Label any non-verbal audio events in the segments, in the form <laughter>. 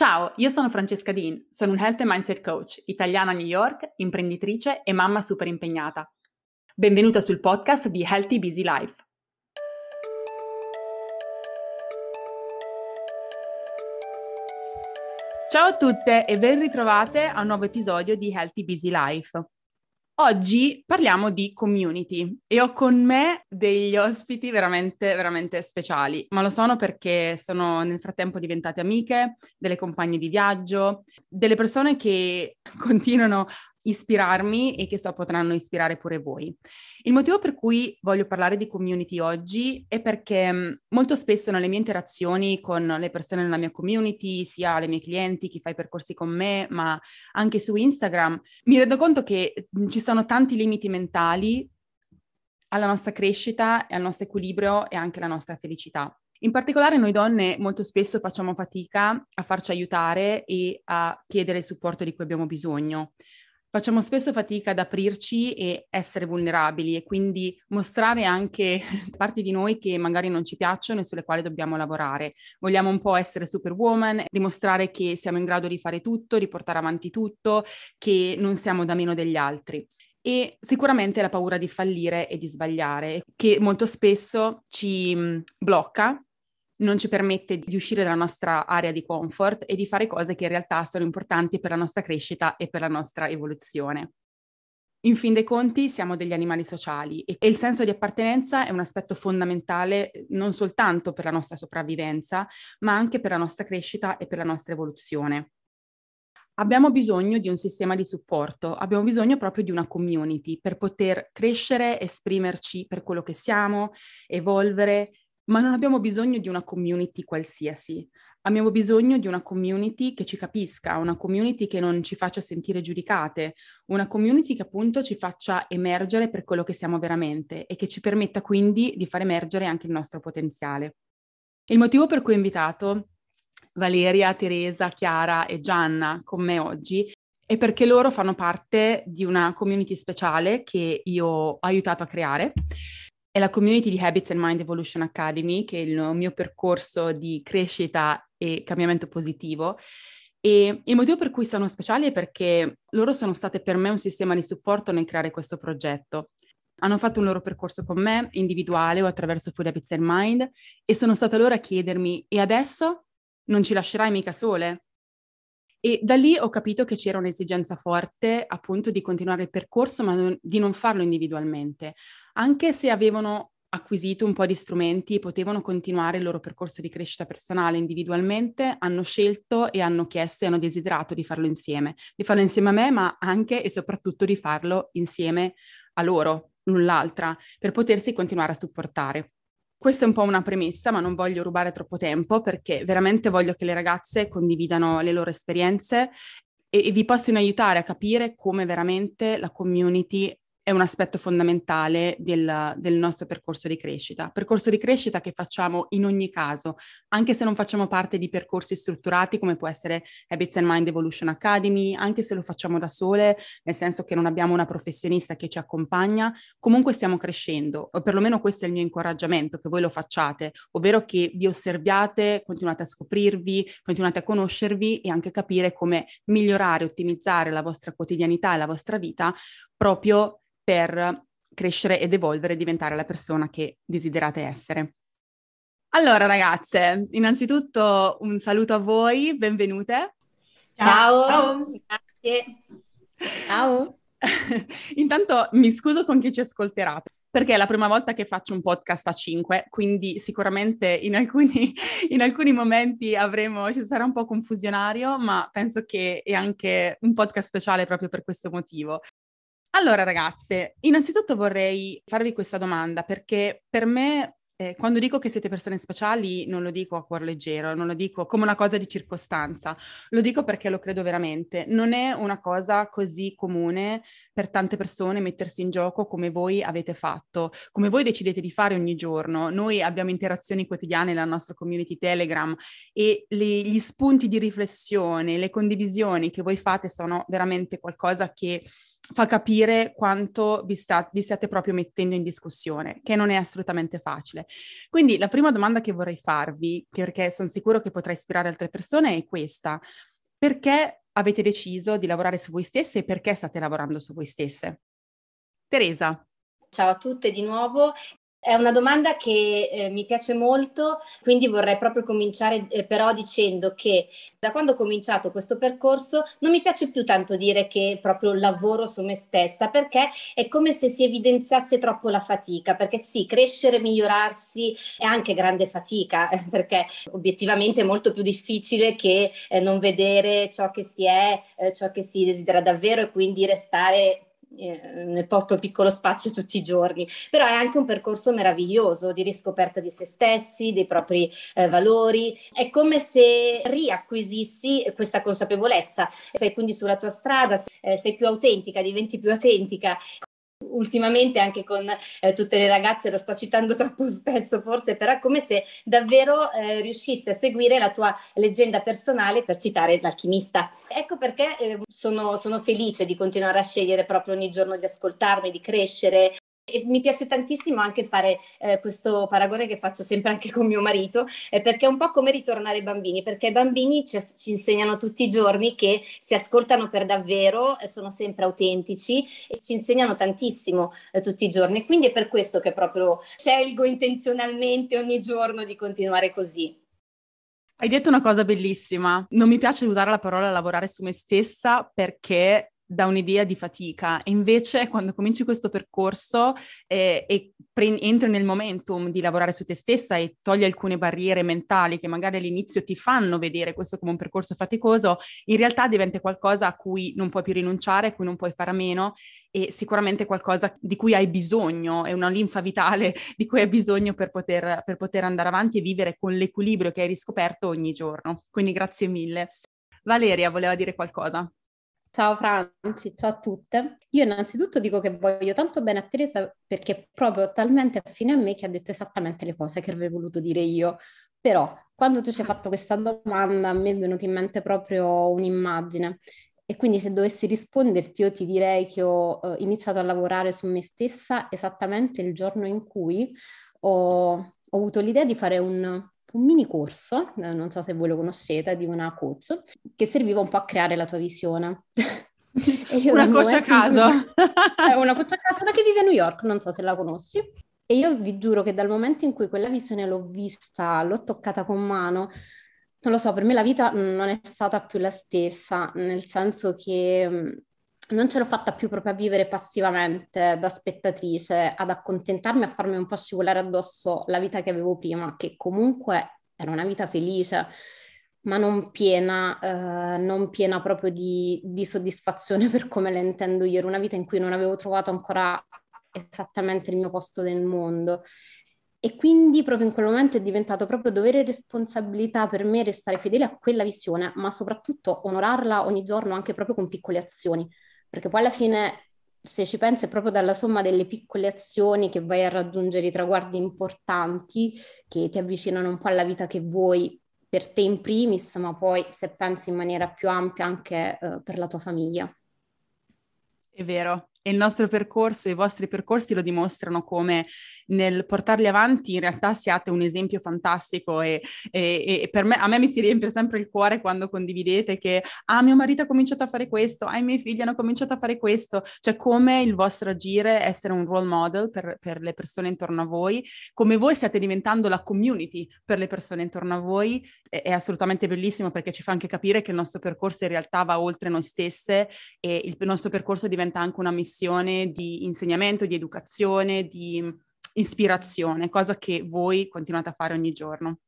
Ciao, io sono Francesca Dean, sono un Health and Mindset Coach, italiana a New York, imprenditrice e mamma super impegnata. Benvenuta sul podcast di Healthy Busy Life. Ciao a tutte e ben ritrovate a un nuovo episodio di Healthy Busy Life. Oggi parliamo di community e ho con me degli ospiti veramente, veramente speciali, ma lo sono perché sono nel frattempo diventate amiche, delle compagne di viaggio, delle persone che continuano ispirarmi e che so potranno ispirare pure voi. Il motivo per cui voglio parlare di community oggi è perché mm, molto spesso nelle mie interazioni con le persone nella mia community, sia le mie clienti, chi fa i percorsi con me, ma anche su Instagram, mi rendo conto che mm, ci sono tanti limiti mentali alla nostra crescita e al nostro equilibrio e anche alla nostra felicità. In particolare noi donne molto spesso facciamo fatica a farci aiutare e a chiedere il supporto di cui abbiamo bisogno facciamo spesso fatica ad aprirci e essere vulnerabili e quindi mostrare anche <laughs> parti di noi che magari non ci piacciono e sulle quali dobbiamo lavorare. Vogliamo un po' essere superwoman, dimostrare che siamo in grado di fare tutto, di portare avanti tutto, che non siamo da meno degli altri e sicuramente la paura di fallire e di sbagliare, che molto spesso ci blocca non ci permette di uscire dalla nostra area di comfort e di fare cose che in realtà sono importanti per la nostra crescita e per la nostra evoluzione. In fin dei conti siamo degli animali sociali e il senso di appartenenza è un aspetto fondamentale non soltanto per la nostra sopravvivenza, ma anche per la nostra crescita e per la nostra evoluzione. Abbiamo bisogno di un sistema di supporto, abbiamo bisogno proprio di una community per poter crescere, esprimerci per quello che siamo, evolvere ma non abbiamo bisogno di una community qualsiasi. Abbiamo bisogno di una community che ci capisca, una community che non ci faccia sentire giudicate, una community che appunto ci faccia emergere per quello che siamo veramente e che ci permetta quindi di far emergere anche il nostro potenziale. Il motivo per cui ho invitato Valeria, Teresa, Chiara e Gianna con me oggi è perché loro fanno parte di una community speciale che io ho aiutato a creare è la community di Habits and Mind Evolution Academy, che è il mio percorso di crescita e cambiamento positivo. E il motivo per cui sono speciali è perché loro sono state per me un sistema di supporto nel creare questo progetto. Hanno fatto un loro percorso con me, individuale o attraverso Food Habits and Mind, e sono stata loro a chiedermi, e adesso non ci lascerai mica sole? E da lì ho capito che c'era un'esigenza forte appunto di continuare il percorso, ma non, di non farlo individualmente, anche se avevano acquisito un po' di strumenti e potevano continuare il loro percorso di crescita personale individualmente, hanno scelto e hanno chiesto e hanno desiderato di farlo insieme, di farlo insieme a me, ma anche e soprattutto di farlo insieme a loro, l'un l'altra, per potersi continuare a supportare. Questa è un po' una premessa, ma non voglio rubare troppo tempo perché veramente voglio che le ragazze condividano le loro esperienze e, e vi possano aiutare a capire come veramente la community è un aspetto fondamentale del, del, nostro percorso di crescita. Percorso di crescita che facciamo in ogni caso, anche se non facciamo parte di percorsi strutturati come può essere Habits and Mind Evolution Academy, anche se lo facciamo da sole, nel senso che non abbiamo una professionista che ci accompagna, comunque stiamo crescendo, o perlomeno questo è il mio incoraggiamento, che voi lo facciate, ovvero che vi osserviate, continuate a scoprirvi, continuate a conoscervi e anche capire come migliorare, ottimizzare la vostra quotidianità e la vostra vita proprio per crescere ed evolvere e diventare la persona che desiderate essere. Allora ragazze, innanzitutto un saluto a voi, benvenute. Ciao, Ciao. grazie. Ciao. <laughs> Intanto mi scuso con chi ci ascolterà, perché è la prima volta che faccio un podcast a cinque, quindi sicuramente in alcuni, <laughs> in alcuni, momenti avremo, ci sarà un po' confusionario, ma penso che è anche un podcast speciale proprio per questo motivo. Allora ragazze, innanzitutto vorrei farvi questa domanda perché per me eh, quando dico che siete persone speciali non lo dico a cuor leggero, non lo dico come una cosa di circostanza, lo dico perché lo credo veramente. Non è una cosa così comune per tante persone mettersi in gioco come voi avete fatto, come voi decidete di fare ogni giorno. Noi abbiamo interazioni quotidiane nella nostra community Telegram e le, gli spunti di riflessione, le condivisioni che voi fate sono veramente qualcosa che fa capire quanto vi, sta, vi stiate proprio mettendo in discussione, che non è assolutamente facile. Quindi la prima domanda che vorrei farvi, perché sono sicuro che potrà ispirare altre persone, è questa. Perché avete deciso di lavorare su voi stesse e perché state lavorando su voi stesse? Teresa. Ciao a tutte di nuovo. È una domanda che eh, mi piace molto, quindi vorrei proprio cominciare eh, però dicendo che da quando ho cominciato questo percorso non mi piace più tanto dire che proprio lavoro su me stessa, perché è come se si evidenziasse troppo la fatica, perché sì, crescere, migliorarsi è anche grande fatica, <laughs> perché obiettivamente è molto più difficile che eh, non vedere ciò che si è, eh, ciò che si desidera davvero e quindi restare eh, nel proprio piccolo spazio tutti i giorni, però è anche un percorso meraviglioso di riscoperta di se stessi, dei propri eh, valori. È come se riacquisissi questa consapevolezza. Sei quindi sulla tua strada, eh, sei più autentica, diventi più autentica ultimamente anche con eh, tutte le ragazze, lo sto citando troppo spesso forse, però è come se davvero eh, riuscissi a seguire la tua leggenda personale per citare l'alchimista. Ecco perché eh, sono, sono felice di continuare a scegliere proprio ogni giorno di ascoltarmi, di crescere, e mi piace tantissimo anche fare eh, questo paragone che faccio sempre anche con mio marito, eh, perché è un po' come ritornare ai bambini, perché i bambini ci, ci insegnano tutti i giorni che si ascoltano per davvero, eh, sono sempre autentici e ci insegnano tantissimo eh, tutti i giorni. Quindi è per questo che proprio scelgo intenzionalmente ogni giorno di continuare così. Hai detto una cosa bellissima. Non mi piace usare la parola lavorare su me stessa perché da un'idea di fatica e invece quando cominci questo percorso eh, e pre- entri nel momentum di lavorare su te stessa e togli alcune barriere mentali che magari all'inizio ti fanno vedere questo come un percorso faticoso, in realtà diventa qualcosa a cui non puoi più rinunciare, a cui non puoi fare a meno e sicuramente qualcosa di cui hai bisogno, è una linfa vitale <laughs> di cui hai bisogno per poter, per poter andare avanti e vivere con l'equilibrio che hai riscoperto ogni giorno. Quindi grazie mille. Valeria voleva dire qualcosa. Ciao Franci, ciao a tutte. Io innanzitutto dico che voglio tanto bene a Teresa perché è proprio talmente affine a me che ha detto esattamente le cose che avrei voluto dire io. Però quando tu ci hai fatto questa domanda a me è venuta in mente proprio un'immagine e quindi se dovessi risponderti io ti direi che ho eh, iniziato a lavorare su me stessa esattamente il giorno in cui ho, ho avuto l'idea di fare un un mini corso, eh, non so se voi lo conoscete, di una coach, che serviva un po' a creare la tua visione. <laughs> <laughs> una coach a caso. È <laughs> una coach a caso, una che vive a New York, non so se la conosci. E io vi giuro che dal momento in cui quella visione l'ho vista, l'ho toccata con mano, non lo so, per me la vita non è stata più la stessa, nel senso che mm, non ce l'ho fatta più proprio a vivere passivamente da spettatrice, ad accontentarmi, a farmi un po' scivolare addosso la vita che avevo prima, che comunque era una vita felice, ma non piena, eh, non piena proprio di, di soddisfazione per come la intendo io. Era una vita in cui non avevo trovato ancora esattamente il mio posto nel mondo. E quindi proprio in quel momento è diventato proprio dovere e responsabilità per me restare fedele a quella visione, ma soprattutto onorarla ogni giorno anche proprio con piccole azioni perché poi alla fine se ci pensi è proprio dalla somma delle piccole azioni che vai a raggiungere i traguardi importanti che ti avvicinano un po' alla vita che vuoi per te in primis, ma poi se pensi in maniera più ampia anche eh, per la tua famiglia. È vero, e il nostro percorso, i vostri percorsi lo dimostrano come nel portarli avanti in realtà siate un esempio fantastico e, e, e, per me, a me mi si riempie sempre il cuore quando condividete che ah mio marito ha cominciato a fare questo, ah i miei figli hanno cominciato a fare questo, cioè come il vostro agire essere un role model per, per le persone intorno a voi, come voi state diventando la community per le persone intorno a voi, è, è assolutamente bellissimo perché ci fa anche capire che il nostro percorso in realtà va oltre noi stesse e il nostro percorso diventa anche una missione missione di insegnamento, di educazione, di ispirazione, cosa che voi continuate a fare ogni giorno.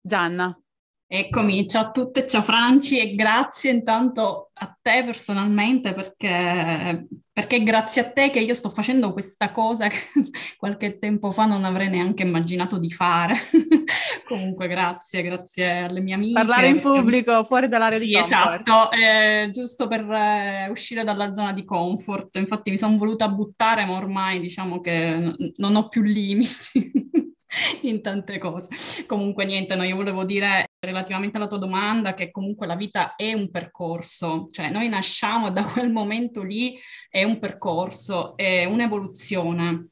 Gianna. Eccomi, ciao a tutte, ciao Franci e grazie intanto a te personalmente perché, perché grazie a te che io sto facendo questa cosa che <laughs> qualche tempo fa non avrei neanche immaginato di fare. <laughs> Comunque grazie, grazie alle mie amiche. Parlare in pubblico, fuori dall'area sì, di comfort. esatto, eh, giusto per eh, uscire dalla zona di comfort. Infatti mi sono voluta buttare ma ormai diciamo che n- non ho più limiti. <laughs> <laughs> in tante cose. Comunque niente, no, io volevo dire relativamente alla tua domanda che comunque la vita è un percorso, cioè noi nasciamo da quel momento lì, è un percorso, è un'evoluzione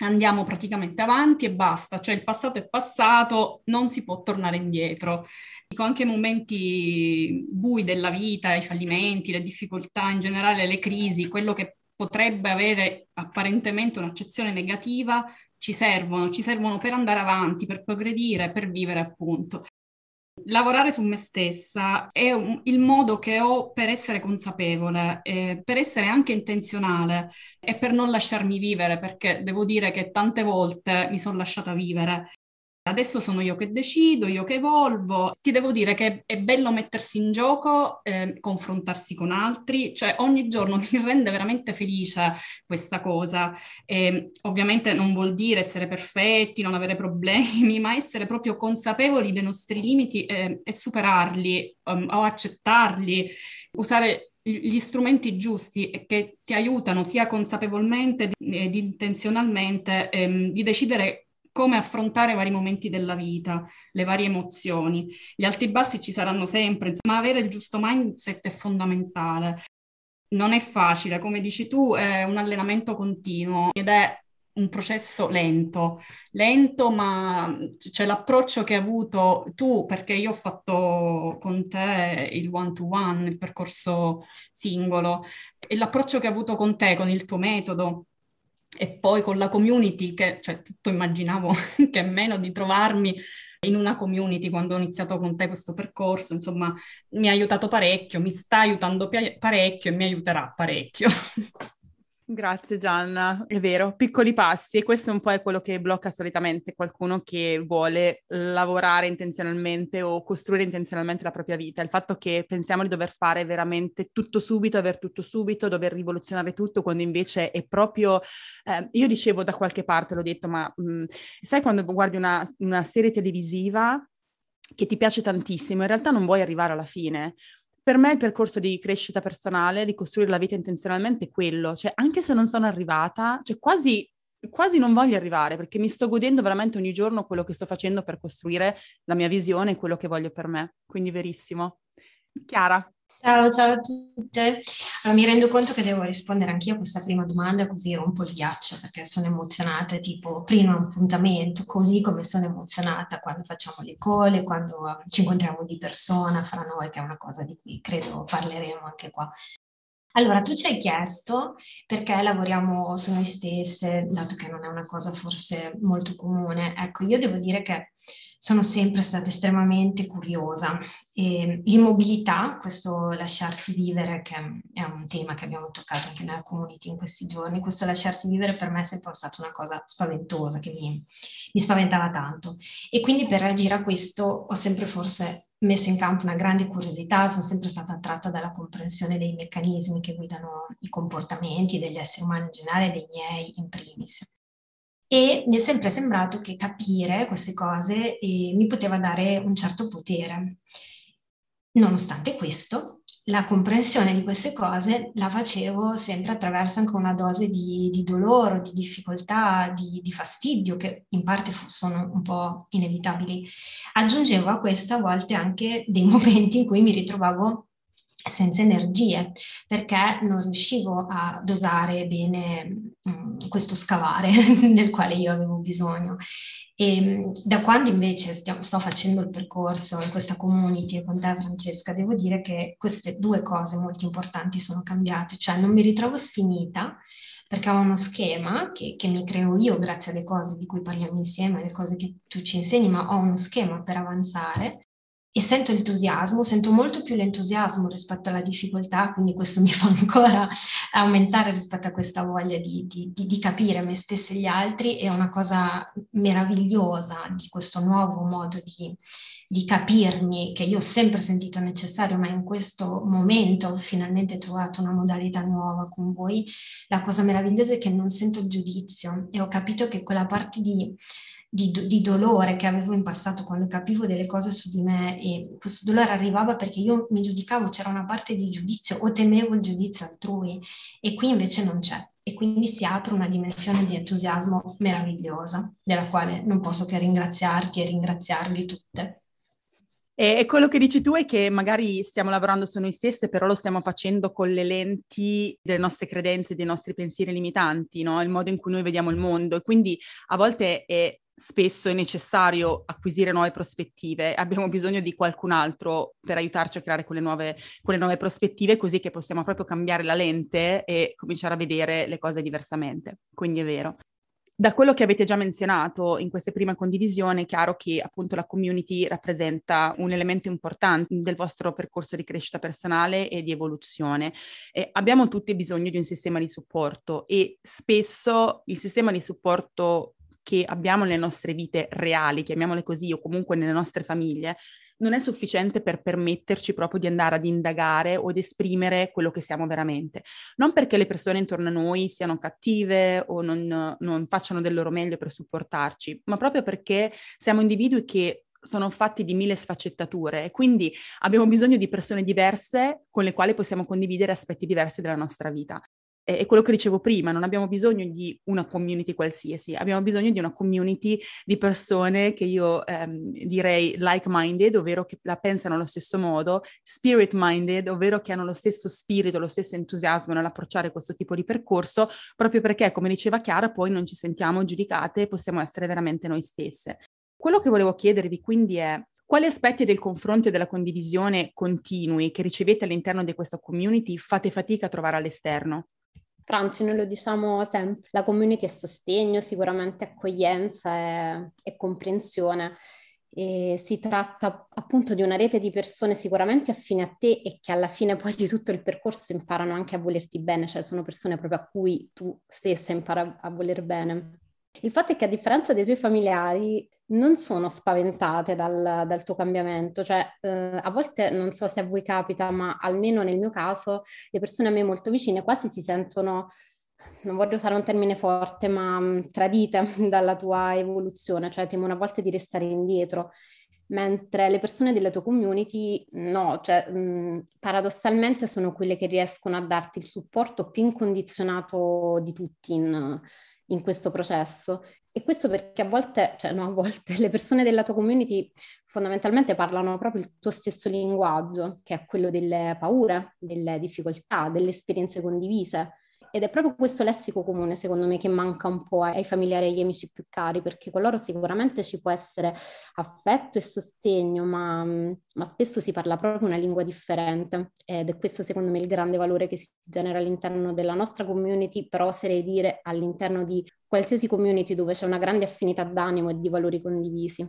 andiamo praticamente avanti e basta, cioè il passato è passato, non si può tornare indietro. Dico anche momenti bui della vita, i fallimenti, le difficoltà in generale, le crisi, quello che potrebbe avere apparentemente un'accezione negativa, ci servono, ci servono per andare avanti, per progredire, per vivere appunto. Lavorare su me stessa è un, il modo che ho per essere consapevole, eh, per essere anche intenzionale e per non lasciarmi vivere, perché devo dire che tante volte mi sono lasciata vivere Adesso sono io che decido, io che evolvo. Ti devo dire che è bello mettersi in gioco, eh, confrontarsi con altri, cioè ogni giorno <laughs> mi rende veramente felice questa cosa. E, ovviamente non vuol dire essere perfetti, non avere problemi, <laughs> ma essere proprio consapevoli dei nostri limiti e, e superarli um, o accettarli, usare gli strumenti giusti che ti aiutano sia consapevolmente ed intenzionalmente ehm, di decidere come affrontare i vari momenti della vita, le varie emozioni. Gli alti e bassi ci saranno sempre, ma avere il giusto mindset è fondamentale. Non è facile, come dici tu, è un allenamento continuo ed è un processo lento, lento, ma c'è l'approccio che hai avuto tu, perché io ho fatto con te il one-to-one, il percorso singolo, e l'approccio che hai avuto con te, con il tuo metodo, e poi con la community, che cioè, tutto immaginavo <laughs> che meno di trovarmi in una community quando ho iniziato con te questo percorso, insomma, mi ha aiutato parecchio, mi sta aiutando parecchio e mi aiuterà parecchio. <laughs> Grazie Gianna, è vero, piccoli passi e questo è un po' quello che blocca solitamente qualcuno che vuole lavorare intenzionalmente o costruire intenzionalmente la propria vita, il fatto che pensiamo di dover fare veramente tutto subito, aver tutto subito, dover rivoluzionare tutto, quando invece è proprio, eh, io dicevo da qualche parte, l'ho detto, ma mh, mm, sai quando guardi una, una serie televisiva che ti piace tantissimo, in realtà non vuoi arrivare alla fine, per me il percorso di crescita personale, di costruire la vita intenzionalmente è quello, cioè anche se non sono arrivata, cioè quasi, quasi non voglio arrivare perché mi sto godendo veramente ogni giorno quello che sto facendo per costruire la mia visione e quello che voglio per me, quindi verissimo. Chiara. Ciao, ciao a tutte. Allora, mi rendo conto che devo rispondere anch'io a questa prima domanda, così rompo il ghiaccio perché sono emozionata, tipo primo appuntamento, così come sono emozionata quando facciamo le cole, quando ci incontriamo di persona fra noi, che è una cosa di cui credo parleremo anche qua. Allora, tu ci hai chiesto perché lavoriamo su noi stesse, dato che non è una cosa forse molto comune. Ecco, io devo dire che sono sempre stata estremamente curiosa. E l'immobilità, questo lasciarsi vivere, che è un tema che abbiamo toccato anche nella community in questi giorni, questo lasciarsi vivere per me è sempre stata una cosa spaventosa, che mi, mi spaventava tanto. E quindi per reagire a questo ho sempre forse messo in campo una grande curiosità, sono sempre stata attratta dalla comprensione dei meccanismi che guidano i comportamenti degli esseri umani in generale e dei miei in primis e mi è sempre sembrato che capire queste cose eh, mi poteva dare un certo potere. Nonostante questo, la comprensione di queste cose la facevo sempre attraverso anche una dose di, di dolore, di difficoltà, di, di, fastidio, che in parte sono un po' inevitabili. Aggiungevo a questo a volte anche dei momenti in cui mi ritrovavo senza energie perché non riuscivo a dosare bene mh, mm, questo scavare <laughs> del quale io avevo bisogno. E mm, da quando invece stiamo, sto facendo il percorso in questa community con te Francesca, devo dire che queste due cose molto importanti sono cambiate, cioè non mi ritrovo sfinita perché ho uno schema che, che mi creo io grazie alle cose di cui parliamo insieme, alle cose che tu ci insegni, ma ho uno schema per avanzare e sento entusiasmo, sento molto più l'entusiasmo rispetto alla difficoltà, quindi questo mi fa <laughs> ancora aumentare rispetto a questa voglia di, di, di, capire me stessa e gli altri, è una cosa meravigliosa di questo nuovo modo di, di capirmi che io ho sempre sentito necessario, ma in questo momento ho finalmente trovato una modalità nuova con voi. La cosa meravigliosa è che non sento il giudizio e ho capito che quella parte di di, di, dolore che avevo in passato quando capivo delle cose su di me e questo dolore arrivava perché io mi giudicavo, c'era una parte di giudizio o temevo il giudizio altrui e qui invece non c'è. e quindi si apre una dimensione di entusiasmo meravigliosa, della quale non posso che ringraziarti e ringraziarvi tutte. E quello che dici tu è che magari stiamo lavorando su noi stesse, però lo stiamo facendo con le lenti delle nostre credenze, dei nostri pensieri limitanti, no? il modo in cui noi vediamo il mondo. E quindi a volte è spesso è necessario acquisire nuove prospettive, abbiamo bisogno di qualcun altro per aiutarci a creare quelle nuove, quelle nuove prospettive, così che possiamo proprio cambiare la lente e cominciare a vedere le cose diversamente. Quindi è vero. Da quello che avete già menzionato in questa prima condivisione, è chiaro che appunto la community rappresenta un elemento importante del vostro percorso di crescita personale e di evoluzione. E abbiamo tutti bisogno di un sistema di supporto e spesso il sistema di supporto che abbiamo nelle nostre vite reali, chiamiamole così, o comunque nelle nostre famiglie, non è sufficiente per permetterci proprio di andare ad indagare o ad esprimere quello che siamo veramente. Non perché le persone intorno a noi siano cattive o non, non facciano del loro meglio per supportarci, ma proprio perché siamo individui che sono fatti di mille sfaccettature e quindi abbiamo bisogno di persone diverse con le quali possiamo condividere aspetti diversi della nostra vita è quello che dicevo prima, non abbiamo bisogno di una community qualsiasi, abbiamo bisogno di una community di persone che io ehm, direi like-minded, ovvero che la pensano allo stesso modo, spirit-minded, ovvero che hanno lo stesso spirito, lo stesso entusiasmo nell'approcciare questo tipo di percorso, proprio perché, come diceva Chiara, poi non ci sentiamo giudicate possiamo essere veramente noi stesse. Quello che volevo chiedervi quindi è quali aspetti del confronto e della condivisione continui che ricevete all'interno di questa community fate fatica a trovare all'esterno? Franci, noi lo diciamo sempre, la community è sostegno, sicuramente accoglienza e, e comprensione. E si tratta appunto di una rete di persone sicuramente affine a te e che alla fine poi di tutto il percorso imparano anche a volerti bene, cioè sono persone proprio a cui tu stessa impara a voler bene. Il fatto è che a differenza dei tuoi familiari non sono spaventate dal, dal tuo cambiamento, cioè eh, a volte non so se a voi capita, ma almeno nel mio caso le persone a me molto vicine quasi si sentono, non voglio usare un termine forte, ma mm, tradite <laughs> dalla tua evoluzione, cioè temono a volte di restare indietro. Mentre le persone della tua community no, cioè mh, mm, paradossalmente sono quelle che riescono a darti il supporto più incondizionato di tutti in, in questo processo e questo perché a volte, cioè no, a volte <laughs> le persone della tua community fondamentalmente parlano proprio il tuo stesso linguaggio, che è quello delle paure, delle difficoltà, delle esperienze condivise. Ed è proprio questo lessico comune, secondo me, che manca un po' ai familiari e agli amici più cari, perché con loro sicuramente ci può essere affetto e sostegno, ma, ma spesso si parla proprio una lingua differente. Ed è questo, secondo me, il grande valore che si genera all'interno della nostra community, però oserei dire all'interno di qualsiasi community dove c'è una grande affinità d'animo e di valori condivisi.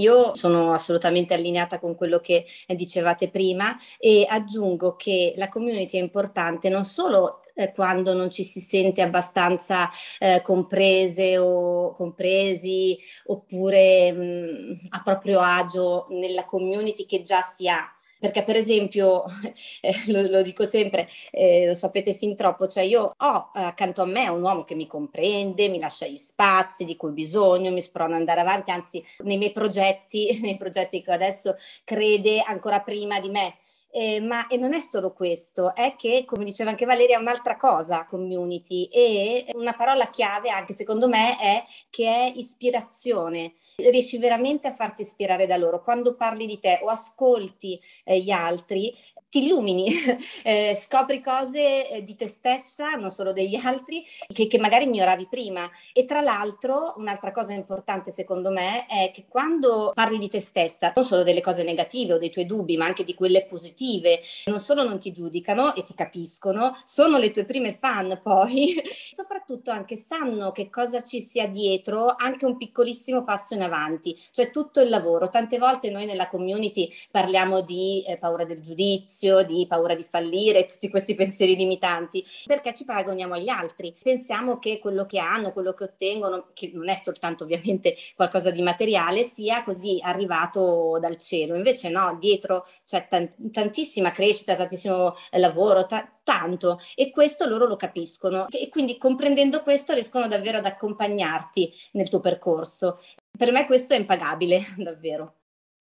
Io sono assolutamente allineata con quello che dicevate prima e aggiungo che la community è importante non solo eh, quando non ci si sente abbastanza eh, comprese o compresi oppure mh, mm, a proprio agio nella community che già si ha perché per esempio, <laughs> eh, lo, lo, dico sempre, eh, lo sapete fin troppo, cioè io ho eh, accanto a me un uomo che mi comprende, mi lascia gli spazi di cui ho bisogno, mi sprona ad andare avanti, anzi nei miei progetti, <laughs> nei progetti che adesso crede ancora prima di me. Eh, ma e non è solo questo, è che, come diceva anche Valeria, è un'altra cosa community e una parola chiave anche secondo me è che è ispirazione riesci veramente a farti ispirare da loro. Quando parli di te o ascolti eh, gli altri, ti illumini, <laughs> eh, scopri cose eh, di te stessa, non solo degli <laughs> altri, che, che, magari ignoravi prima. E tra l'altro, un'altra cosa importante secondo me è che quando parli di te stessa, non solo delle cose negative o dei tuoi dubbi, ma anche di quelle positive, non solo non ti giudicano e ti capiscono, sono le tue prime fan poi, <laughs> soprattutto anche sanno che cosa ci sia dietro, anche un piccolissimo passo in avanti, cioè tutto il lavoro. Tante volte noi nella community parliamo di eh, paura del giudizio, giudizio, di paura di fallire, tutti questi pensieri limitanti, perché ci paragoniamo agli altri. Pensiamo che quello che hanno, quello che ottengono, che non è soltanto ovviamente qualcosa di materiale, sia così arrivato dal cielo. Invece no, dietro c'è tant- tantissima crescita, tantissimo lavoro, ta- tanto e questo loro lo capiscono e quindi comprendendo questo riescono davvero ad accompagnarti nel tuo percorso. Per me questo è impagabile, <laughs> davvero.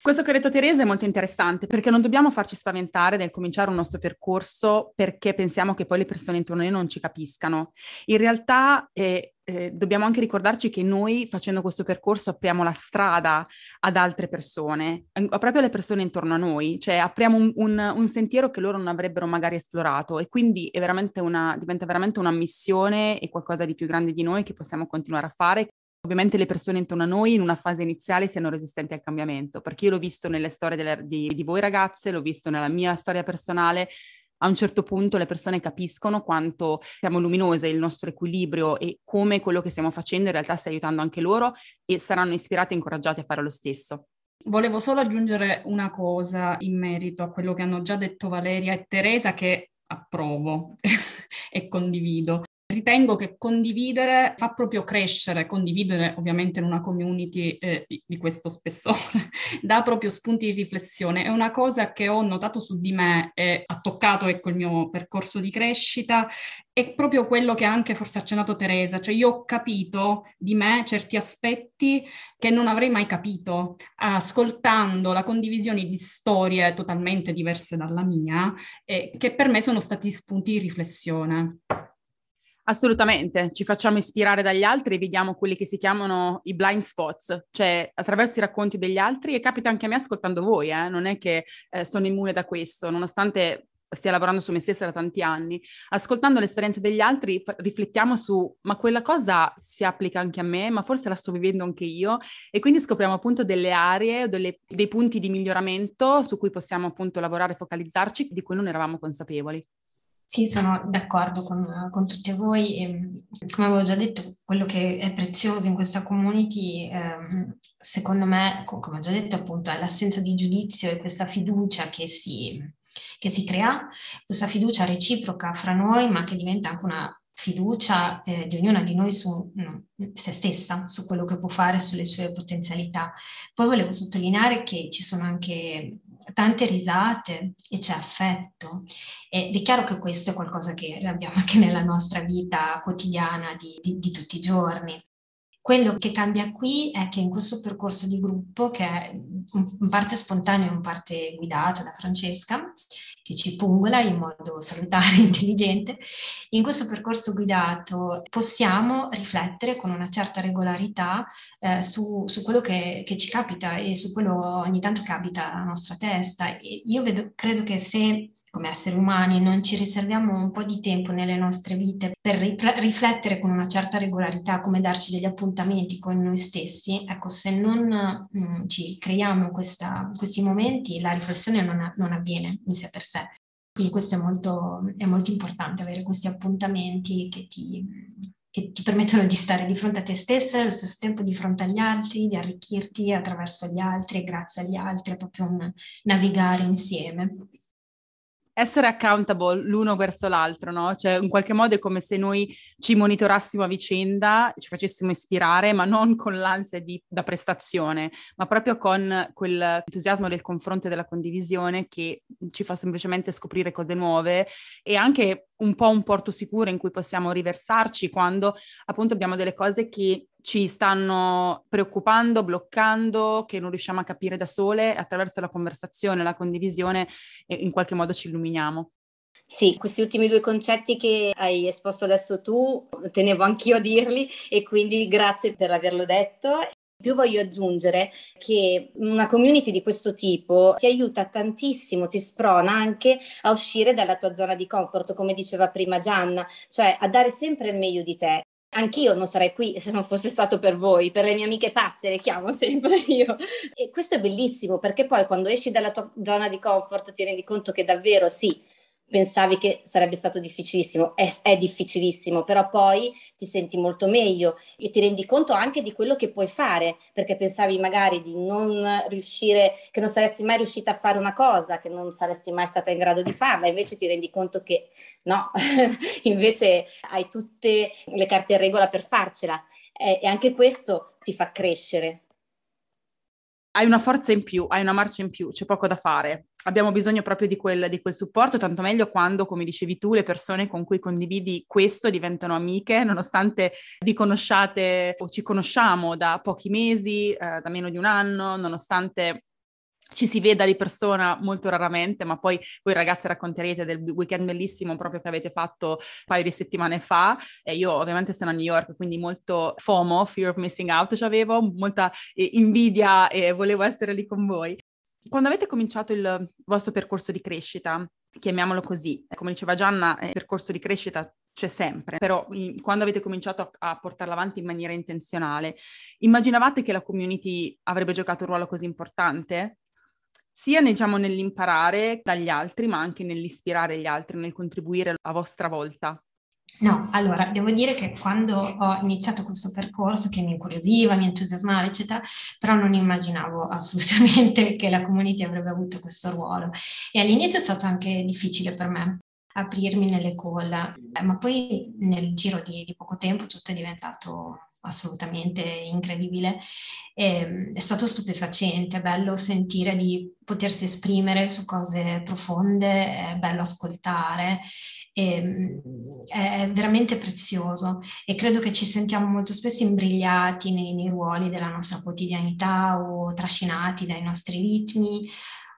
Questo che ha detto Teresa è molto interessante perché non dobbiamo farci spaventare nel cominciare un nostro percorso perché pensiamo che poi le persone intorno a noi non ci capiscano. In realtà eh, eh, dobbiamo anche ricordarci che noi facendo questo percorso apriamo la strada ad altre persone, proprio alle persone intorno a noi, cioè apriamo un, un, un sentiero che loro non avrebbero magari esplorato e quindi veramente una, diventa veramente una missione e qualcosa di più grande di noi che possiamo continuare a fare ovviamente le persone intorno a noi in una fase iniziale siano resistenti al cambiamento, perché io l'ho visto nelle storie delle, di, di voi ragazze, l'ho visto nella mia storia personale, a un certo punto le persone capiscono quanto siamo luminose, il nostro equilibrio e come quello che stiamo facendo in realtà sta aiutando anche loro e saranno ispirate e incoraggiate a fare lo stesso. Volevo solo aggiungere una cosa in merito a quello che hanno già detto Valeria e Teresa che approvo <laughs> e condivido. Ritengo che condividere fa proprio crescere, condividere ovviamente in una community eh, di, di, questo spessore, <laughs> dà proprio spunti di riflessione. È una cosa che ho notato su di me e ha toccato ecco, il mio percorso di crescita, è proprio quello che anche forse accennato Teresa, cioè io ho capito di me certi aspetti che non avrei mai capito ascoltando la condivisione di storie totalmente diverse dalla mia, eh, che per me sono stati spunti di riflessione. Assolutamente, ci facciamo ispirare dagli altri e vediamo quelli che si chiamano i blind spots, cioè attraverso i racconti degli altri e capita anche a me ascoltando voi, eh? non è che eh, sono immune da questo, nonostante stia lavorando su me stessa da tanti anni, ascoltando l'esperienza degli altri riflettiamo su ma quella cosa si applica anche a me, ma forse la sto vivendo anche io e quindi scopriamo appunto delle aree, delle, dei punti di miglioramento su cui possiamo appunto lavorare focalizzarci di cui non eravamo consapevoli. Sì, sono d'accordo con, con tutte voi. E, come avevo già detto, quello che è prezioso in questa community, ehm, secondo me, come ho già detto, appunto, è l'assenza di giudizio e questa fiducia che si, che si crea, questa fiducia reciproca fra noi, ma che diventa anche una fiducia eh, di ognuna di noi su no, se stessa, su quello che può fare, sulle sue potenzialità. Poi volevo sottolineare che ci sono anche tante risate e c'è affetto ed è chiaro che questo è qualcosa che abbiamo anche nella nostra vita quotidiana di, di, di tutti i giorni. Quello che cambia qui è che in questo percorso di gruppo, che è in parte spontaneo e in parte guidato da Francesca, che ci pungola in modo salutare e <laughs> intelligente, in questo percorso guidato possiamo riflettere con una certa regolarità eh, su, su, quello che, che, ci capita e su quello ogni tanto capita alla nostra testa. E io vedo, credo che se come esseri umani non ci riserviamo un po' di tempo nelle nostre vite per riflettere con una certa regolarità, come darci degli appuntamenti con noi stessi, ecco, se non mm, ci creiamo questa, questi momenti, la riflessione non, non, avviene in sé per sé. Quindi questo è molto, è molto importante, avere questi appuntamenti che ti, che ti permettono di stare di fronte a te stessa e allo stesso tempo di fronte agli altri, di arricchirti attraverso gli altri e grazie agli altri, è proprio un navigare insieme essere accountable l'uno verso l'altro, no? Cioè, in qualche modo è come se noi ci monitorassimo a vicenda, ci facessimo ispirare, ma non con l'ansia di, da prestazione, ma proprio con quell'entusiasmo del confronto e della condivisione che ci fa semplicemente scoprire cose nuove e anche un po' un porto sicuro in cui possiamo riversarci quando appunto abbiamo delle cose che ci stanno preoccupando, bloccando, che non riusciamo a capire da sole, attraverso la conversazione, la condivisione, in qualche modo ci illuminiamo. Sì, questi ultimi due concetti che hai esposto adesso tu, tenevo anch'io a dirli e quindi grazie per averlo detto. Più voglio aggiungere che una community di questo tipo ti aiuta tantissimo, ti sprona anche a uscire dalla tua zona di comfort, come diceva prima Gianna, cioè a dare sempre il meglio di te anch'io non sarei qui se non fosse stato per voi, per le mie amiche pazze, le chiamo sempre <laughs> io. E questo è bellissimo perché poi quando esci dalla tua zona di comfort ti rendi conto che davvero sì, pensavi che sarebbe stato difficilissimo, è, è, difficilissimo, però poi ti senti molto meglio e ti rendi conto anche di quello che puoi fare, perché pensavi magari di non riuscire, che non saresti mai riuscita a fare una cosa, che non saresti mai stata in grado di farla, invece ti rendi conto che no, <laughs> invece hai tutte le carte in regola per farcela e, e anche questo ti fa crescere. Hai una forza in più, hai una marcia in più, c'è poco da fare. Abbiamo bisogno proprio di quel, di quel, supporto, tanto meglio quando, come dicevi tu, le persone con cui condividi questo diventano amiche, nonostante vi conosciate o ci conosciamo da pochi mesi, eh, da meno di un anno, nonostante ci si veda di persona molto raramente, ma poi voi ragazze racconterete del weekend bellissimo proprio che avete fatto un paio di settimane fa. E io ovviamente sono a New York, quindi molto FOMO, fear of missing out, avevo molta eh, invidia e volevo essere lì con voi. Quando avete cominciato il vostro percorso di crescita, chiamiamolo così, come diceva Gianna, il percorso di crescita c'è sempre, però quando avete cominciato a, a, portarla avanti in maniera intenzionale, immaginavate che la community avrebbe giocato un ruolo così importante? Sia diciamo, nell'imparare dagli altri, ma anche nell'ispirare gli altri, nel contribuire a vostra volta? No, allora devo dire che quando ho iniziato questo percorso che mi incuriosiva, mi entusiasmava, eccetera, però non immaginavo assolutamente <laughs> che la community avrebbe avuto questo ruolo. E all'inizio è stato anche difficile per me aprirmi nelle call, eh, ma poi nel giro di, di poco tempo tutto è diventato assolutamente incredibile. E, ehm, è stato stupefacente, è bello sentire di potersi esprimere su cose profonde, è bello ascoltare, ehm, è veramente prezioso e credo che ci sentiamo molto spesso imbrigliati nei, nei ruoli della nostra quotidianità o trascinati dai nostri ritmi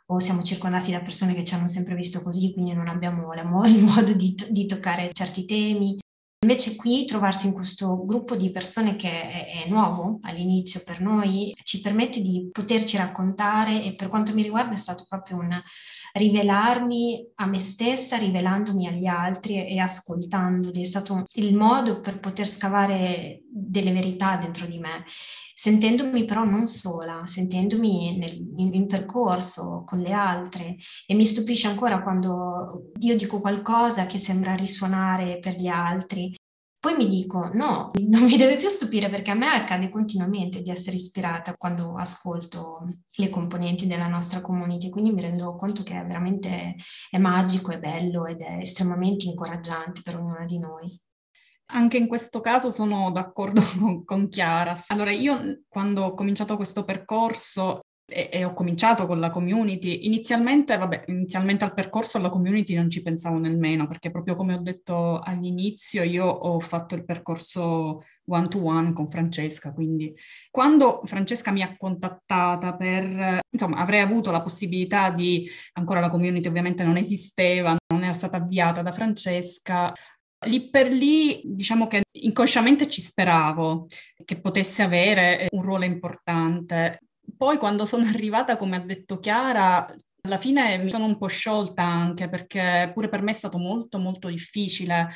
o siamo circondati da persone che ci hanno sempre visto così, quindi non abbiamo il <laughs> modo di, di toccare certi temi. Invece qui trovarsi in questo gruppo di persone che è, è, nuovo all'inizio per noi ci permette di poterci raccontare e per quanto mi riguarda è stato proprio un rivelarmi a me stessa, rivelandomi agli altri e, e ascoltandoli. È stato il modo per poter scavare delle verità dentro di me, sentendomi però non sola, sentendomi nel, in, in percorso con le altre e mi stupisce ancora quando io dico qualcosa che sembra risuonare per gli altri poi mi dico, no, non mi deve più stupire perché a me accade continuamente di essere ispirata quando ascolto le componenti della nostra community, quindi mi rendo conto che è veramente è magico, è bello ed è estremamente incoraggiante per ognuna di noi. Anche in questo caso sono d'accordo <laughs> con, Chiara. Allora, io quando ho cominciato questo percorso e, e, ho cominciato con la community. Inizialmente, vabbè, inizialmente al percorso alla community non ci pensavo nemmeno, perché proprio come ho detto all'inizio, io ho fatto il percorso one to one con Francesca, quindi quando Francesca mi ha contattata per, insomma, avrei avuto la possibilità di, ancora la community ovviamente non esisteva, non era stata avviata da Francesca, Lì per lì, diciamo che inconsciamente ci speravo che potesse avere un ruolo importante. Poi quando sono <laughs> arrivata, come ha detto Chiara, alla fine mi sono un po' sciolta anche perché pure per me è stato molto molto difficile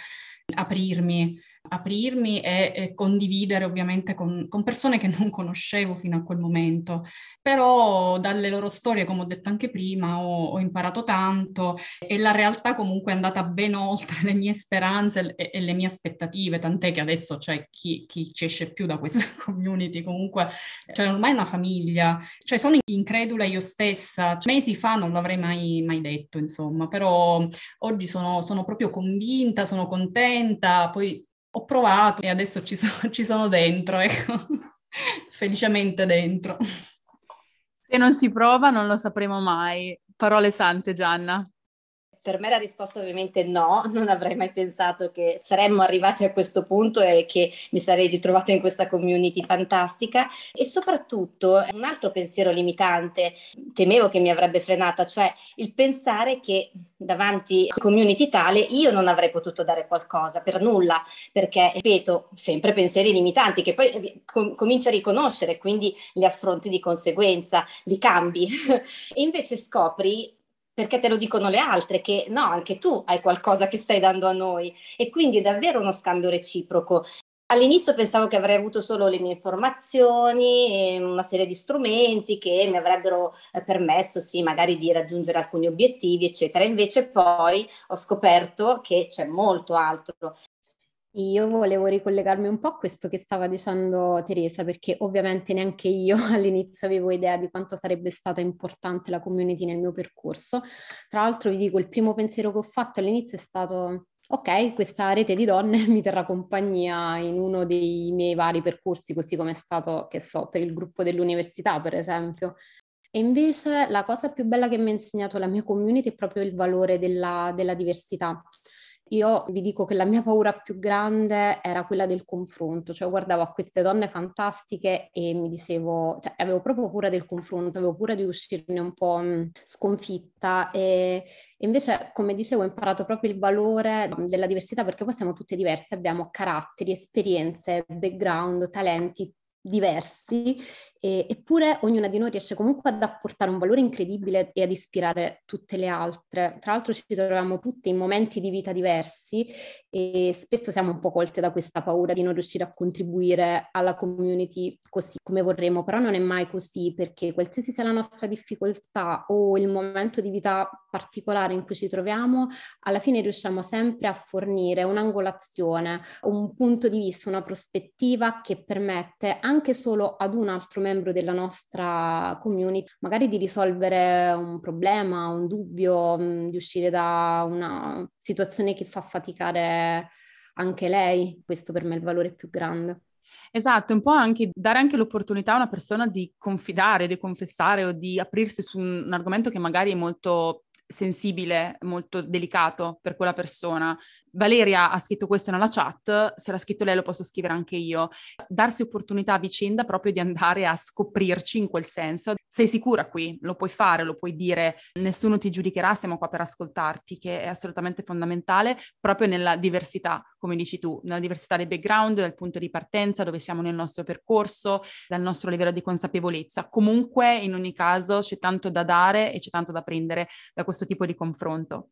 aprirmi aprirmi e, e condividere ovviamente con, con, persone che non conoscevo fino a quel momento. Però dalle loro storie, come ho detto anche prima, ho, ho imparato tanto e la realtà comunque è andata ben oltre le mie speranze e, e le mie aspettative, tant'è che adesso c'è chi, chi ci esce più da questa <laughs> community, comunque c'è ormai una famiglia, cioè sono incredula io stessa, mesi fa non l'avrei mai, mai detto, insomma, però oggi sono, sono proprio convinta, sono contenta, poi ho provato e adesso ci, so, <laughs> ci sono dentro, ecco, <laughs> felicemente dentro. Se non si prova non lo sapremo mai. Parole sante, Gianna. Per me la risposta ovviamente no, <laughs> non avrei mai pensato che saremmo arrivati a questo punto e che mi sarei ritrovata in questa community fantastica. E soprattutto un altro pensiero limitante, temevo che mi avrebbe frenata, cioè il pensare che davanti a community tale io non avrei potuto dare qualcosa per nulla, perché ripeto, sempre pensieri limitanti che poi com- cominci a riconoscere, quindi li affronti di conseguenza, li cambi. <laughs> E invece scopri perché te lo dicono le altre, che no, anche tu hai qualcosa che stai dando a noi e quindi è davvero uno scambio reciproco. All'inizio pensavo che avrei avuto solo le mie informazioni, una serie di strumenti che mi avrebbero eh, permesso, sì, magari di raggiungere alcuni obiettivi, eccetera. Invece poi ho scoperto che c'è molto altro. Io volevo ricollegarmi un po' a questo che stava dicendo Teresa, perché ovviamente neanche io <laughs> all'inizio avevo idea di quanto sarebbe stata importante la community nel mio percorso. Tra l'altro vi dico, il primo pensiero che ho fatto all'inizio è stato, ok, questa rete di donne <laughs> mi terrà compagnia in uno dei miei vari percorsi, così come è stato, che so, per il gruppo dell'università, per esempio. E invece la cosa più bella che mi ha insegnato la mia community è proprio il valore della, della diversità Io vi dico che la mia paura più grande era quella del confronto, cioè guardavo a queste donne fantastiche e mi dicevo, cioè avevo proprio paura del confronto, avevo paura di uscirne un po' sconfitta e, invece, come dicevo, ho imparato proprio il valore della diversità perché poi siamo tutte diverse, abbiamo caratteri, esperienze, background, talenti diversi e, eppure ognuna di noi riesce comunque ad apportare un valore incredibile e ad ispirare tutte le altre. Tra l'altro ci troviamo tutte in momenti di vita diversi e spesso siamo un po' colte da questa paura di non riuscire a contribuire alla community così come vorremmo, però non è mai così perché qualsiasi sia la nostra difficoltà o il momento di vita particolare in cui ci troviamo, alla fine riusciamo sempre a fornire un'angolazione, un punto di vista, una prospettiva che permette anche solo ad un altro membro membro della nostra community, magari di risolvere un problema, un dubbio, mm, di uscire da una situazione che fa faticare anche lei. Questo per me è il valore più grande. Esatto, un po' anche dare anche l'opportunità a una persona di confidare, di confessare o di aprirsi su un, un argomento che magari è molto sensibile, molto delicato per quella persona. Valeria ha scritto questo nella chat, se l'ha scritto lei lo posso scrivere anche io. Darsi opportunità a vicenda proprio di andare a scoprirci in quel senso. Sei sicura qui? Lo puoi fare, lo puoi dire, nessuno ti giudicherà, siamo qua per ascoltarti, che è assolutamente fondamentale proprio nella diversità, come dici tu, nella diversità del background, dal punto di partenza, dove siamo nel nostro percorso, dal nostro livello di consapevolezza. Comunque, in ogni caso, c'è tanto da dare e c'è tanto da prendere da questo tipo di confronto.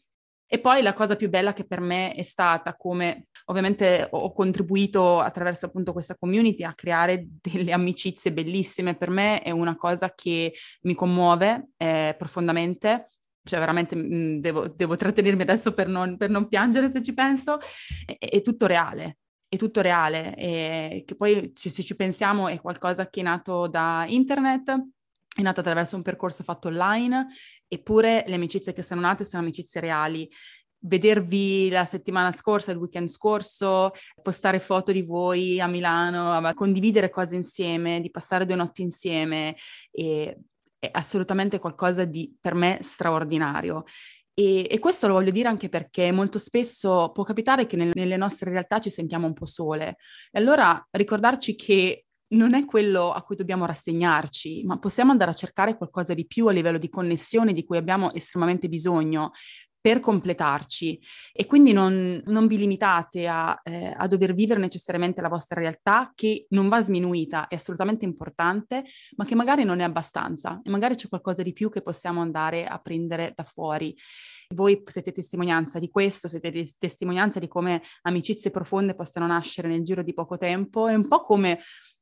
E poi la cosa più bella che per me è stata, come ovviamente ho contribuito attraverso appunto questa community a creare delle amicizie bellissime, per me è una cosa che mi commuove eh, profondamente, cioè veramente mh, mm, devo, devo, trattenermi adesso per non, per non, piangere se ci penso, è, è tutto reale, è tutto reale, e che poi se ci pensiamo è qualcosa che è nato da internet, è nato attraverso un percorso fatto online, eppure le amicizie che sono nate sono amicizie reali. Vedervi la settimana scorsa, il weekend scorso, postare foto di voi a Milano, condividere cose insieme, di passare due notti insieme, è, è assolutamente qualcosa di per me straordinario. E, e, questo lo voglio dire anche perché molto spesso può capitare che nel, nelle nostre realtà ci sentiamo un po' sole. E allora ricordarci che non è quello a cui dobbiamo rassegnarci, ma possiamo andare a cercare qualcosa di più a livello di connessione di cui abbiamo estremamente bisogno per completarci. E quindi non, non vi limitate a, eh, a, dover vivere necessariamente la vostra realtà che non va sminuita, è assolutamente importante, ma che magari non è abbastanza. E magari c'è qualcosa di più che possiamo andare a prendere da fuori. Voi siete testimonianza di questo, siete testimonianza di come amicizie profonde possano nascere nel giro di poco tempo, è un po' come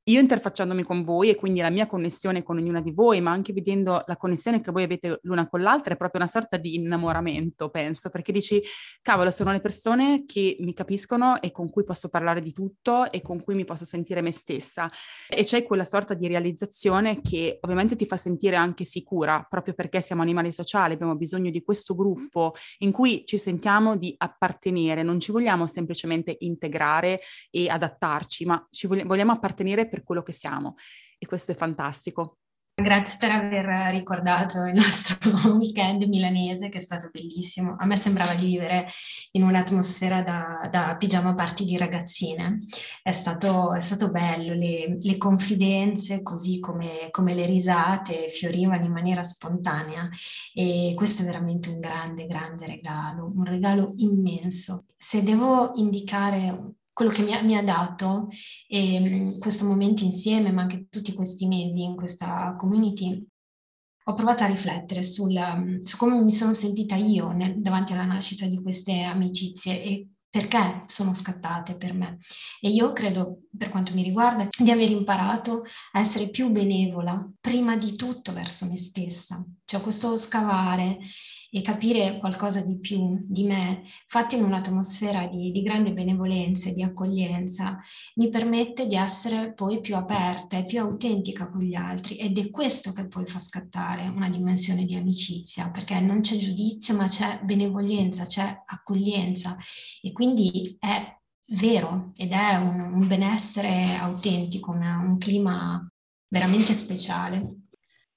io interfacciandomi con voi e quindi la mia connessione con ognuna di voi, ma anche vedendo la connessione che voi avete l'una con l'altra, è proprio una sorta di innamoramento, penso, perché dici, cavolo, sono le persone che mi capiscono e con cui posso parlare di tutto e con cui mi posso sentire me stessa. E c'è quella sorta di realizzazione che ovviamente ti fa sentire anche sicura, proprio perché siamo animali sociali, abbiamo bisogno di questo gruppo in cui ci sentiamo di appartenere, non ci vogliamo semplicemente integrare e adattarci, ma ci vogliamo appartenere per per quello che siamo e questo è fantastico. Grazie per aver ricordato il nostro <laughs> weekend milanese che è stato bellissimo. A me sembrava di vivere in un'atmosfera da, da pigiama party di ragazzine. È stato, è stato bello, le, le, confidenze così come, come le risate fiorivano in maniera spontanea e questo è veramente un grande, grande regalo, un regalo immenso. Se devo indicare quello che mi ha, mi ha dato eh, questo momento insieme, ma anche tutti questi mesi in questa community, ho provato a riflettere sul, su come mi sono sentita io nel, davanti alla nascita di queste amicizie e perché sono scattate per me. E io credo, per quanto mi riguarda, di aver imparato a essere più benevola, prima di tutto verso me stessa. Cioè questo scavare e capire qualcosa di più di me, fatto in un'atmosfera di, di grande benevolenza e di accoglienza, mi permette di essere poi più aperta e più autentica con gli altri ed è questo che poi fa scattare una dimensione di amicizia, perché non c'è giudizio ma c'è benevolenza, c'è accoglienza e quindi è vero ed è un, un benessere autentico, un, un clima veramente speciale.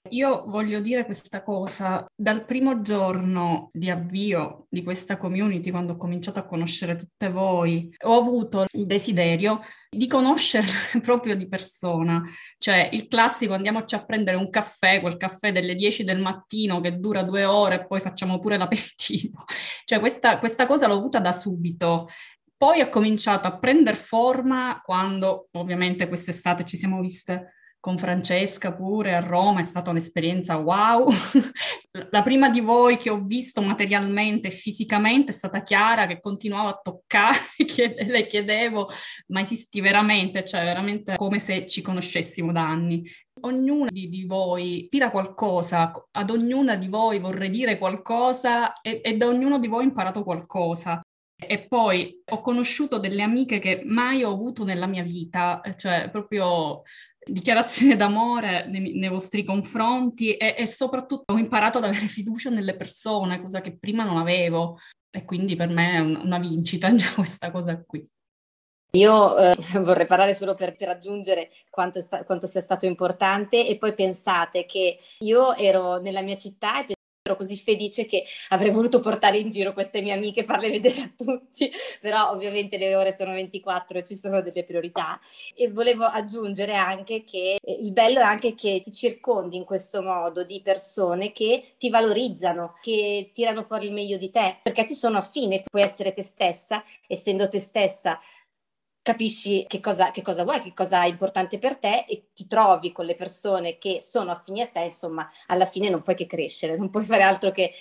Io voglio dire questa cosa, dal primo giorno di avvio di questa community, quando ho cominciato a conoscere tutte voi, ho avuto il desiderio di conoscerle <laughs> proprio di persona, cioè il classico andiamoci a prendere un caffè, quel caffè delle 10 del mattino che dura due ore e poi facciamo pure l'aperitivo, <laughs> cioè questa, questa cosa l'ho avuta da subito. Poi ha cominciato a prendere forma quando ovviamente quest'estate ci siamo viste con Francesca pure a Roma, è stata un'esperienza wow. <laughs> La prima di voi che ho visto materialmente e fisicamente è stata Chiara che continuava a toccare, <laughs> chiede, le chiedevo, ma esisti veramente? Cioè veramente come se ci conoscessimo da anni. Ognuna di, di voi tira qualcosa, ad ognuna di voi vorrei dire qualcosa e, e da ognuno di voi ho imparato qualcosa. E poi ho conosciuto delle amiche che mai ho avuto nella mia vita, cioè proprio dichiarazione d'amore nei, nei vostri confronti e, e, soprattutto ho imparato ad avere fiducia nelle persone, cosa che prima non avevo e quindi per me è un, una vincita già <laughs> questa cosa qui. Io eh, vorrei parlare solo per, per aggiungere quanto, sta, quanto, sia stato importante e poi pensate che io ero nella mia città e ero così felice che avrei voluto portare in giro queste mie amiche e farle vedere a tutti, <laughs> però ovviamente le ore sono 24 e ci sono delle priorità. E volevo aggiungere anche che eh, il bello è anche che ti circondi in questo modo di persone che ti valorizzano, che tirano fuori il meglio di te, perché ti sono affine, puoi essere te stessa, essendo te stessa capisci che cosa, che cosa vuoi, che cosa è importante per te e ti trovi con le persone che sono affini a te, insomma, alla fine non puoi che crescere, non puoi fare altro che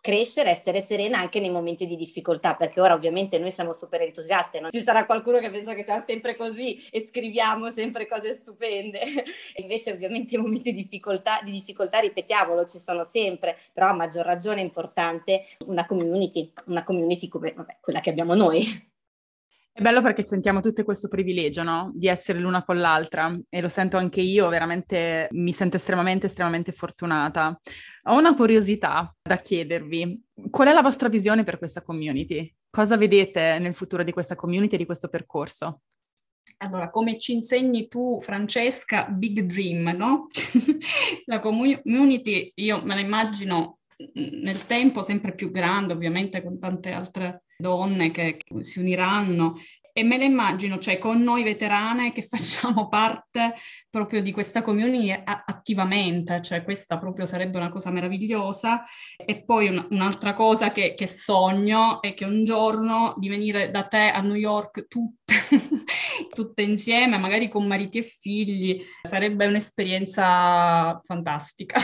crescere, essere serena anche nei momenti di difficoltà, perché ora ovviamente noi siamo super entusiaste, non ci sarà qualcuno che pensa che siamo sempre così e scriviamo sempre cose stupende, <laughs> invece ovviamente i momenti di difficoltà, di difficoltà, ripetiamolo, ci sono sempre, però a maggior ragione è importante una community, una community come vabbè, quella che abbiamo noi. È bello perché sentiamo tutte questo privilegio, no? Di essere l'una con l'altra e lo sento anche io, veramente mi sento estremamente, estremamente fortunata. Ho una curiosità da chiedervi. Qual è la vostra visione per questa community? Cosa vedete nel futuro di questa community e di questo percorso? Allora, come ci insegni tu, Francesca, big dream, no? <laughs> la community, io me la immagino nel tempo sempre più grande, ovviamente con tante altre donne che, si uniranno e me le immagino, cioè con noi veterane che <laughs> facciamo parte proprio di questa community attivamente, cioè questa proprio sarebbe una cosa meravigliosa. E poi un, un'altra cosa che, che, sogno è che un giorno di venire da te a New York tutte, <laughs> tutte insieme, magari con mariti e figli, sarebbe un'esperienza fantastica.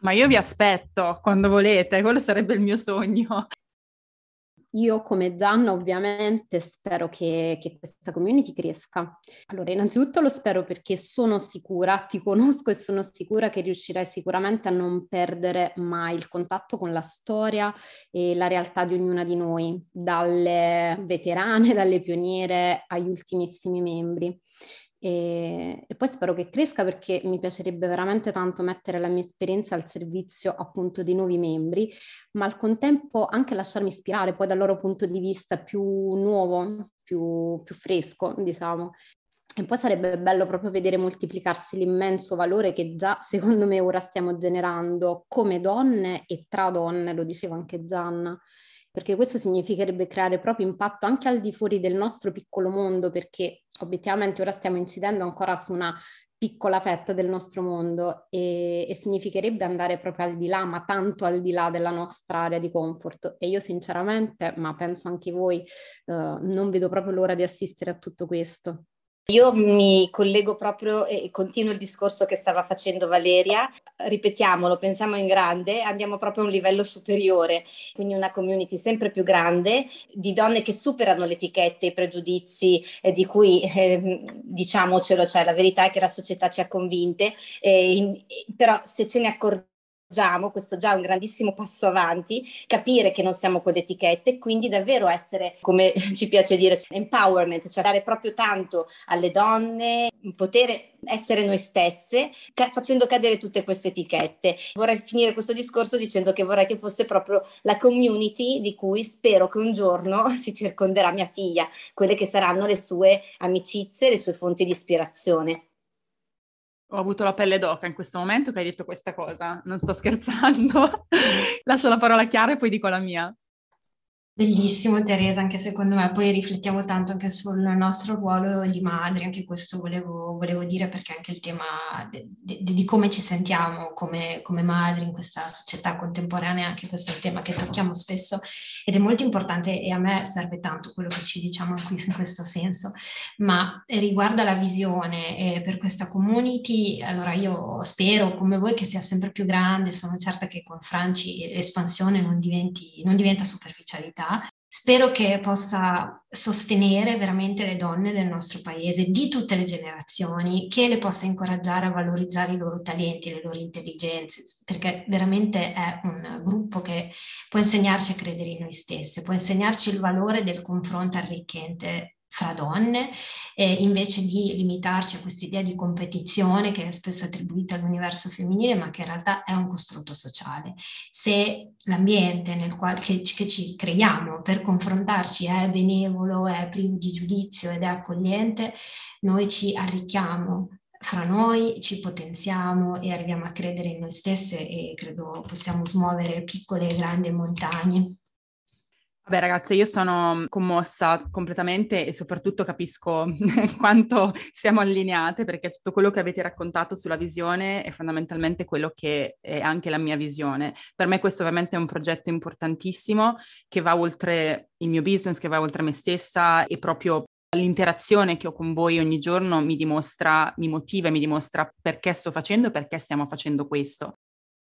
Ma io vi aspetto quando volete, quello sarebbe il mio sogno. Io come Gianna ovviamente spero che, che, questa community cresca. Allora, innanzitutto lo spero perché sono sicura, ti conosco e sono sicura che riuscirai sicuramente a non perdere mai il contatto con la storia e la realtà di ognuna di noi, dalle veterane, dalle pioniere agli ultimissimi membri. E, e, poi spero che cresca perché mi piacerebbe veramente tanto mettere la mia esperienza al servizio appunto dei nuovi membri, ma al contempo anche lasciarmi ispirare poi dal loro punto di vista più nuovo, più, più fresco, diciamo. E poi sarebbe bello proprio vedere moltiplicarsi l'immenso valore che già secondo me ora stiamo generando come donne e tra donne, lo diceva anche Gianna perché questo significherebbe creare proprio impatto anche al di fuori del nostro piccolo mondo, perché obiettivamente ora stiamo incidendo ancora su una piccola fetta del nostro mondo e, e, significherebbe andare proprio al di là, ma tanto al di là della nostra area di comfort. E io sinceramente, ma penso anche voi, eh, non vedo proprio l'ora di assistere a tutto questo. Io mi collego proprio e continuo il discorso che stava facendo Valeria. Ripetiamolo, pensiamo in grande, andiamo proprio a un livello superiore, quindi una community sempre più grande di donne che superano le etichette, i pregiudizi eh, di cui eh, diciamocelo, cioè la verità è che la società ci ha convinte, eh, in, però se ce ne accorgiamo questo già è un grandissimo passo avanti, capire che non siamo quelle etichette, quindi davvero essere, come <laughs> ci piace dire, empowerment, cioè dare proprio tanto alle donne, poter essere noi stesse, ca- facendo cadere tutte queste etichette. Vorrei finire questo discorso dicendo che vorrei che fosse proprio la community di cui spero che un giorno <laughs> si circonderà mia figlia, quelle che saranno le sue amicizie, le sue fonti di ispirazione. Ho avuto la pelle d'oca in questo momento che hai detto questa cosa, non sto scherzando. <laughs> Lascio la parola Chiara e poi dico la mia. Bellissimo Teresa, anche secondo me, poi riflettiamo tanto anche sul nostro ruolo di madri, anche questo volevo, volevo dire perché anche il tema de, de, di come ci sentiamo come, come, madri in questa società contemporanea, anche questo è un tema che tocchiamo spesso ed è molto importante e a me serve tanto quello che ci diciamo qui in questo senso, ma riguarda la visione eh, per questa community, allora io spero come voi che sia sempre più grande, sono certa che con Franci l'espansione non, diventi, non diventa superficialità comunità. Spero che possa sostenere veramente le donne del nostro paese, di tutte le generazioni, che le possa incoraggiare a valorizzare i loro talenti, le loro intelligenze, perché veramente è un gruppo che può insegnarci a credere in noi stesse, può insegnarci il valore del confronto arricchente fra donne, eh, invece di limitarci a questa idea di competizione che è spesso attribuita all'universo femminile, ma che in realtà è un costrutto sociale. Se l'ambiente nel quale che, che ci creiamo per confrontarci è benevolo, è privo di giudizio ed è accogliente, noi ci arricchiamo fra noi, ci potenziamo e arriviamo a credere in noi stesse e credo possiamo smuovere piccole e grandi montagne. Vabbè ragazze, io sono commossa completamente e soprattutto capisco <laughs> quanto siamo allineate perché tutto quello che avete raccontato sulla visione è fondamentalmente quello che è anche la mia visione. Per me questo ovviamente è un progetto importantissimo che va oltre il mio business, che va oltre me stessa e proprio l'interazione che ho con voi ogni giorno mi dimostra, mi motiva e mi dimostra perché sto facendo e perché stiamo facendo questo.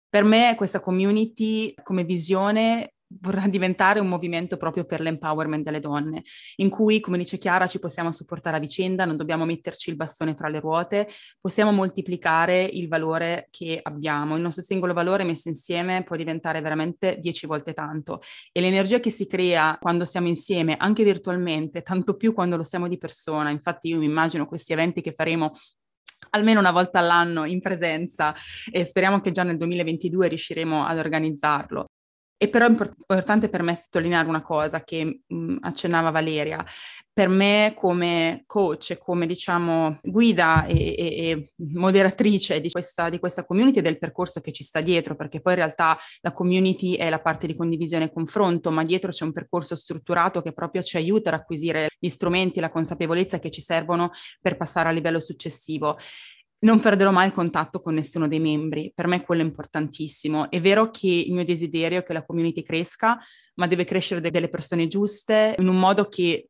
Per me questa community come visione vorrà diventare un movimento proprio per l'empowerment delle donne, in cui, come dice Chiara, ci possiamo supportare a vicenda, non dobbiamo metterci il bastone fra le ruote, possiamo moltiplicare il valore che abbiamo. Il nostro singolo valore messo insieme può diventare veramente dieci volte tanto e l'energia che si crea quando siamo insieme, anche virtualmente, tanto più quando lo siamo di persona. Infatti io mi immagino questi eventi che faremo almeno una volta all'anno in presenza e speriamo che già nel 2022 riusciremo ad organizzarlo. E però è importante per me sottolineare una cosa che mh, mm, accennava Valeria. Per me come coach, come diciamo guida e, e, e moderatrice di questa, di questa, community e del percorso che ci sta dietro, perché poi in realtà la community è la parte di condivisione e confronto, ma dietro c'è un percorso strutturato che proprio ci aiuta ad acquisire gli strumenti, la consapevolezza che ci servono per passare al livello successivo non perderò mai il contatto con nessuno dei membri, per me quello è importantissimo. È vero che il mio desiderio è che la community cresca, ma deve crescere delle persone giuste in un modo che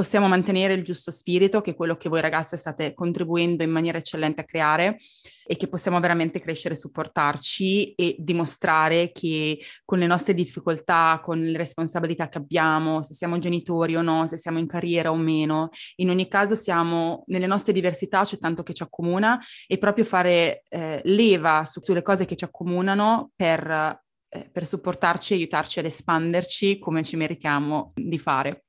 possiamo mantenere il giusto spirito, che è quello che voi ragazze state contribuendo in maniera eccellente a creare e che possiamo veramente crescere, supportarci e dimostrare che con le nostre difficoltà, con le responsabilità che abbiamo, se siamo genitori o no, se siamo in carriera o meno, in ogni caso siamo nelle nostre diversità, c'è tanto che ci accomuna e proprio fare eh, leva su, sulle cose che ci accomunano per, eh, per supportarci aiutarci ad espanderci come ci meritiamo di fare.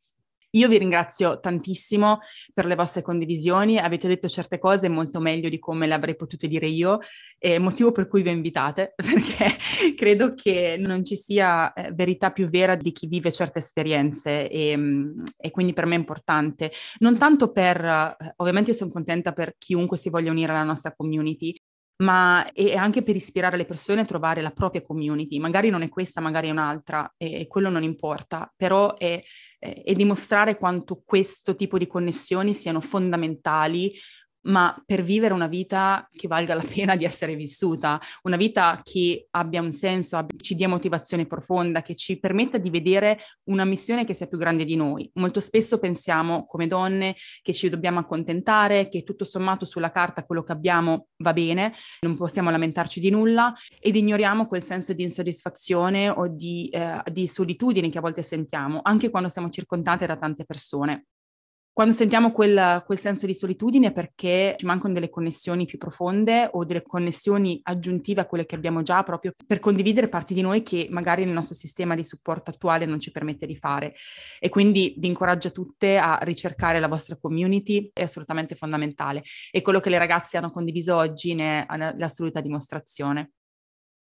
Io vi ringrazio tantissimo per le vostre condivisioni, avete detto certe cose molto meglio di come le avrei potute dire io, eh, motivo per cui vi invitate, <laughs> perché credo che non ci sia eh, verità più vera di chi vive certe esperienze e, mm, e quindi per me è importante. Non tanto per, eh, ovviamente sono contenta per chiunque si voglia unire alla nostra community, ma è anche per ispirare le persone a trovare la propria community. Magari non è questa, magari è un'altra, e, quello non importa, però è, è dimostrare quanto questo tipo di connessioni siano fondamentali ma per vivere una vita che valga la pena di essere vissuta, una vita che abbia un senso, ci dia motivazione profonda, che ci permetta di vedere una missione che sia più grande di noi. Molto spesso pensiamo come donne che ci dobbiamo accontentare, che tutto sommato sulla carta quello che abbiamo va bene, non possiamo lamentarci di nulla ed ignoriamo quel senso di insoddisfazione o di, eh, di solitudine che a volte sentiamo, anche quando siamo circondate da tante persone. Quando sentiamo quel, quel, senso di solitudine è perché ci mancano delle connessioni più profonde o delle connessioni aggiuntive a quelle che abbiamo già proprio per condividere parti di noi che magari il nostro sistema di supporto attuale non ci permette di fare. E quindi vi incoraggio tutte a ricercare la vostra community, è assolutamente fondamentale. E quello che le ragazze hanno condiviso oggi ne è l'assoluta dimostrazione.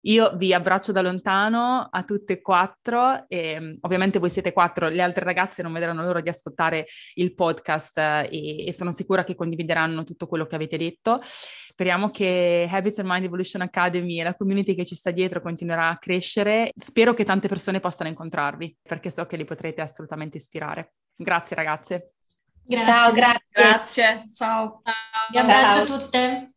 Io vi abbraccio da lontano a tutte e quattro e mm, ovviamente voi siete quattro, le altre ragazze non vedranno l'ora di ascoltare il podcast eh, e, e sono sicura che condivideranno tutto quello che avete detto. Speriamo che Habits and Mind Evolution Academy e la community che ci sta dietro continuerà a crescere. Spero che tante persone possano incontrarvi perché so che li potrete assolutamente ispirare. Grazie ragazze. Grazie. Ciao, grazie. Grazie. Ciao. Vi abbraccio Ciao. tutte.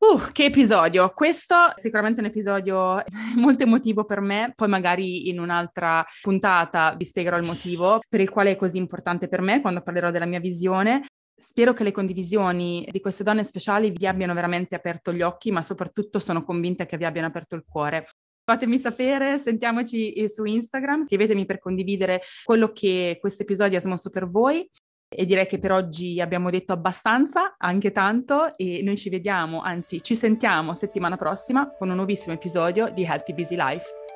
Uh, che episodio! Questo è sicuramente un episodio <laughs> molto emotivo per me, poi magari in un'altra puntata vi spiegherò il motivo per il quale è così importante per me quando parlerò della mia visione. Spero che le condivisioni di queste donne speciali vi abbiano veramente aperto gli occhi, ma soprattutto sono convinta che vi abbiano aperto il cuore. Fatemi sapere, sentiamoci su Instagram, scrivetemi per condividere quello che questo episodio ha smosso per voi e direi che per oggi abbiamo detto abbastanza, anche tanto, e noi ci vediamo, anzi ci sentiamo settimana prossima con un nuovissimo episodio di Healthy Busy Life.